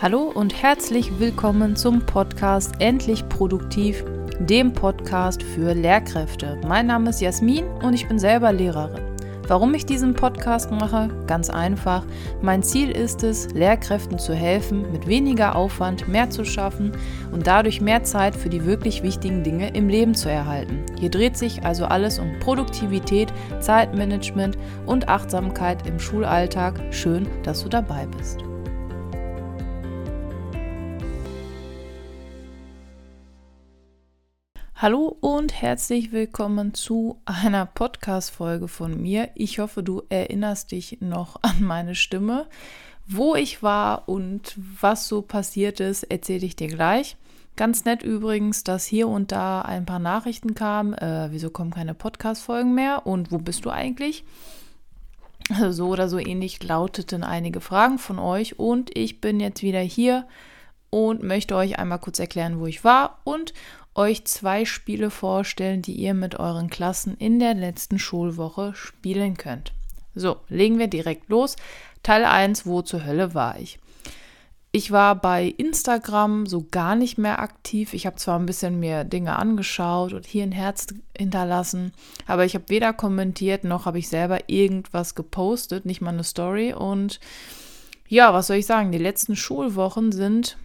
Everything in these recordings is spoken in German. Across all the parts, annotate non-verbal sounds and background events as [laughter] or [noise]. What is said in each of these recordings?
Hallo und herzlich willkommen zum Podcast Endlich Produktiv, dem Podcast für Lehrkräfte. Mein Name ist Jasmin und ich bin selber Lehrerin. Warum ich diesen Podcast mache? Ganz einfach. Mein Ziel ist es, Lehrkräften zu helfen, mit weniger Aufwand mehr zu schaffen und dadurch mehr Zeit für die wirklich wichtigen Dinge im Leben zu erhalten. Hier dreht sich also alles um Produktivität, Zeitmanagement und Achtsamkeit im Schulalltag. Schön, dass du dabei bist. Hallo und herzlich willkommen zu einer Podcast-Folge von mir. Ich hoffe, du erinnerst dich noch [laughs] an meine Stimme. Wo ich war und was so passiert ist, erzähle ich dir gleich. Ganz nett übrigens, dass hier und da ein paar Nachrichten kamen. Äh, wieso kommen keine Podcast-Folgen mehr? Und wo bist du eigentlich? So oder so ähnlich lauteten einige Fragen von euch. Und ich bin jetzt wieder hier und möchte euch einmal kurz erklären, wo ich war und euch zwei Spiele vorstellen, die ihr mit euren Klassen in der letzten Schulwoche spielen könnt. So, legen wir direkt los. Teil 1, wo zur Hölle war ich? Ich war bei Instagram so gar nicht mehr aktiv. Ich habe zwar ein bisschen mehr Dinge angeschaut und hier ein Herz hinterlassen, aber ich habe weder kommentiert noch habe ich selber irgendwas gepostet, nicht mal eine Story. Und ja, was soll ich sagen? Die letzten Schulwochen sind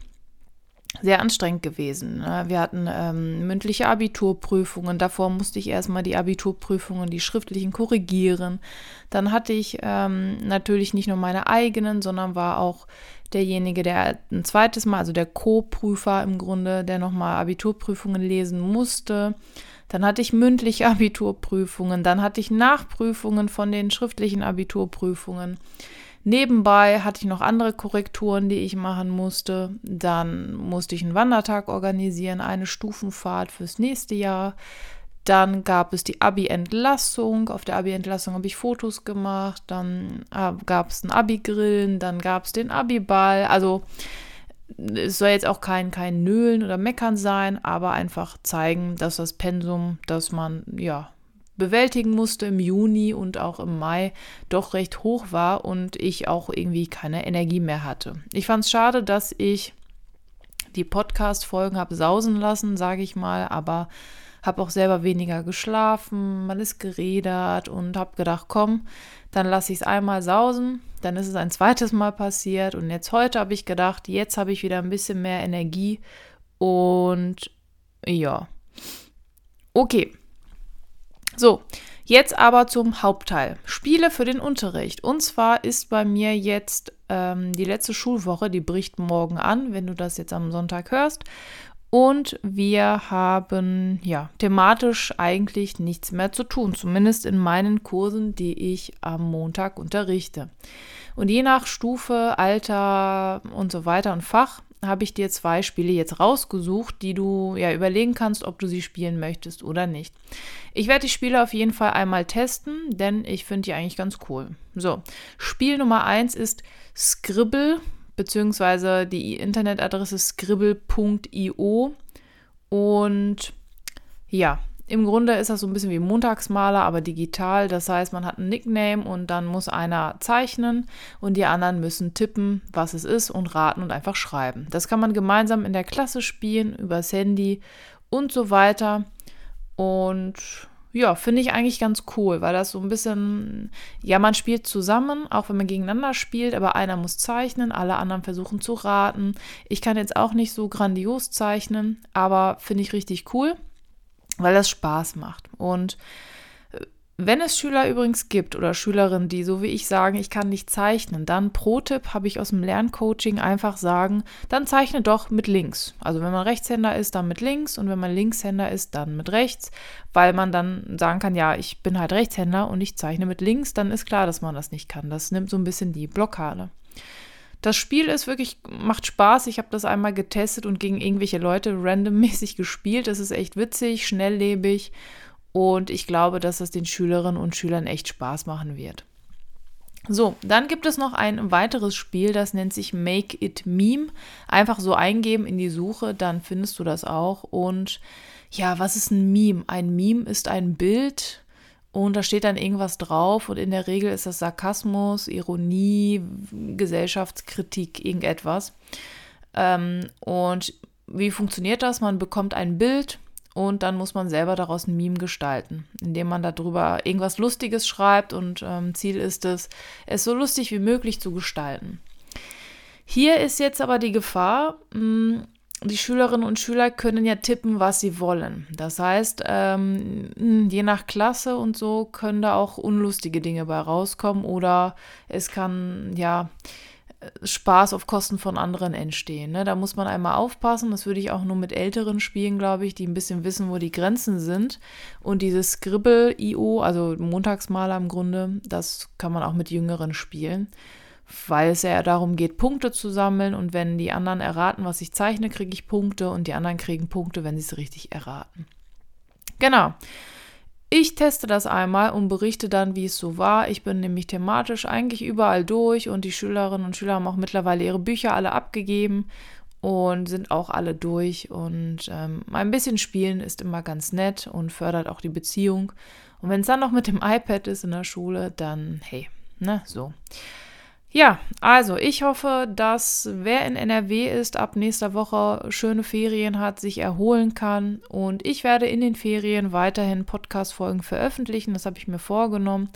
sehr anstrengend gewesen. Ne? Wir hatten ähm, mündliche Abiturprüfungen. Davor musste ich erstmal die Abiturprüfungen, die schriftlichen korrigieren. Dann hatte ich ähm, natürlich nicht nur meine eigenen, sondern war auch derjenige, der ein zweites Mal, also der Co-Prüfer im Grunde, der nochmal Abiturprüfungen lesen musste. Dann hatte ich mündliche [laughs] Abiturprüfungen. Dann hatte ich Nachprüfungen von den schriftlichen Abiturprüfungen. Nebenbei hatte ich noch andere Korrekturen, die ich machen musste. Dann musste ich einen Wandertag organisieren, eine Stufenfahrt fürs nächste Jahr. Dann gab es die Abi-Entlassung. Auf der Abi-Entlassung habe ich Fotos gemacht. Dann äh, gab es ein Abi-Grillen. Dann gab es den Abi-Ball. Also es soll jetzt auch kein, kein Nölen oder Meckern sein, aber einfach zeigen, dass das Pensum, das man ja bewältigen musste im Juni und auch im Mai doch recht hoch war und ich auch irgendwie keine Energie mehr hatte. Ich fand es schade, dass ich die Podcast-Folgen habe sausen lassen, sage ich mal, aber habe auch selber weniger geschlafen, man ist geredert und habe gedacht, komm, dann lasse ich es einmal sausen, dann ist es ein zweites Mal passiert und jetzt heute habe ich gedacht, jetzt habe ich wieder ein bisschen mehr Energie und ja. Okay, so, jetzt aber zum Hauptteil. Spiele für den Unterricht. Und zwar ist bei mir jetzt ähm, die letzte Schulwoche, die bricht morgen an, wenn du das jetzt am Sonntag hörst. Und wir haben ja thematisch eigentlich nichts mehr zu tun, zumindest in meinen Kursen, die ich am Montag unterrichte. Und je nach Stufe, Alter und so weiter und Fach habe ich dir zwei Spiele jetzt rausgesucht, die du ja überlegen kannst, ob du sie spielen möchtest oder nicht. Ich werde die Spiele auf jeden Fall einmal testen, denn ich finde die eigentlich ganz cool. So, Spiel Nummer 1 ist Scribble, beziehungsweise die Internetadresse scribble.io. Und ja, im Grunde ist das so ein bisschen wie Montagsmaler, aber digital. Das heißt, man hat ein Nickname und dann muss einer zeichnen und die anderen müssen tippen, was es ist und raten und einfach schreiben. Das kann man gemeinsam in der Klasse spielen, übers Handy und so weiter. Und ja, finde ich eigentlich ganz cool, weil das so ein bisschen, ja, man spielt zusammen, auch wenn man gegeneinander spielt, aber einer muss zeichnen, alle anderen versuchen zu raten. Ich kann jetzt auch nicht so grandios zeichnen, aber finde ich richtig cool weil das Spaß macht. Und äh, wenn es Schüler übrigens gibt oder Schülerinnen, die so wie ich sagen, ich kann nicht zeichnen, dann pro Tipp habe ich aus dem Lerncoaching einfach sagen, dann zeichne doch mit links. Also wenn man Rechtshänder ist, dann mit links und wenn man Linkshänder ist, dann mit rechts, weil man dann sagen kann, ja, ich bin halt Rechtshänder und ich zeichne mit links, dann ist klar, dass man das nicht kann. Das nimmt so ein bisschen die Blockade. Das Spiel ist wirklich, macht Spaß. Ich habe das einmal getestet und gegen irgendwelche Leute randommäßig [laughs] gespielt. Das ist echt witzig, schnelllebig und ich glaube, dass das den Schülerinnen und Schülern echt Spaß machen wird. So, dann gibt es noch ein weiteres Spiel, das nennt sich Make It Meme. Einfach so eingeben in die Suche, dann findest du das auch. Und ja, was ist ein Meme? Ein Meme ist ein Bild, und da steht dann irgendwas drauf und in der Regel ist das Sarkasmus, Ironie, Gesellschaftskritik, irgendetwas. Ähm, und wie funktioniert das? Man bekommt ein Bild und dann muss man selber daraus ein Meme gestalten, indem man darüber irgendwas Lustiges schreibt und ähm, Ziel ist es, es so lustig wie möglich zu gestalten. Hier ist jetzt aber die Gefahr, mh, hm, die Schülerinnen und Schüler können ja tippen, was sie wollen. Das heißt, ähm, hm, je nach Klasse und so können da auch unlustige Dinge bei rauskommen oder es kann ja Spaß auf Kosten von anderen entstehen. Ne? Da muss man einmal aufpassen. Das würde ich auch nur mit älteren spielen, glaube ich, die ein bisschen wissen, wo die Grenzen sind. Und dieses Scribble-IO, also Montagsmaler im Grunde, das kann man auch mit Jüngeren spielen, weil es ja darum geht, Punkte zu sammeln. Und wenn die anderen erraten, was ich zeichne, kriege ich Punkte und die anderen kriegen Punkte, wenn sie es richtig erraten. Genau. Ich teste das einmal und berichte dann, wie es so war. Ich bin nämlich thematisch eigentlich überall durch und die Schülerinnen und Schüler haben auch mittlerweile ihre Bücher alle abgegeben und sind auch alle durch. Und ähm, ein bisschen spielen ist immer ganz nett und fördert auch die Beziehung. Und wenn es dann noch mit dem [laughs] iPad ist in der Schule, dann hey, ne, so. Ja, also ich hoffe, dass wer in NRW ist, ab nächster Woche schöne Ferien hat, sich erholen kann. Und ich werde in den Ferien weiterhin Podcast-Folgen veröffentlichen. Das habe ich mir vorgenommen.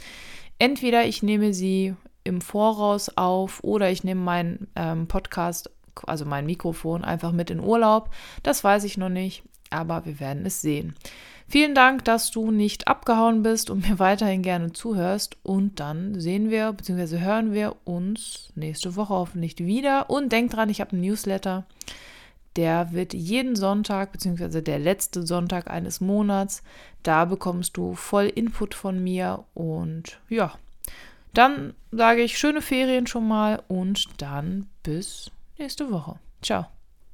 Entweder ich nehme sie im Voraus auf oder ich nehme meinen ähm, Podcast, also mein Mikrofon, einfach mit in Urlaub. Das weiß ich noch nicht, aber wir werden es sehen. Vielen Dank, dass du nicht abgehauen bist und mir [laughs] weiterhin gerne zuhörst. Und dann sehen wir bzw. hören wir uns nächste Woche hoffentlich wieder. Und denk dran, ich habe einen Newsletter. Der wird jeden Sonntag bzw. der letzte Sonntag eines Monats. Da bekommst du voll Input von mir. Und ja, dann sage ich schöne Ferien schon mal und dann bis nächste Woche. Ciao.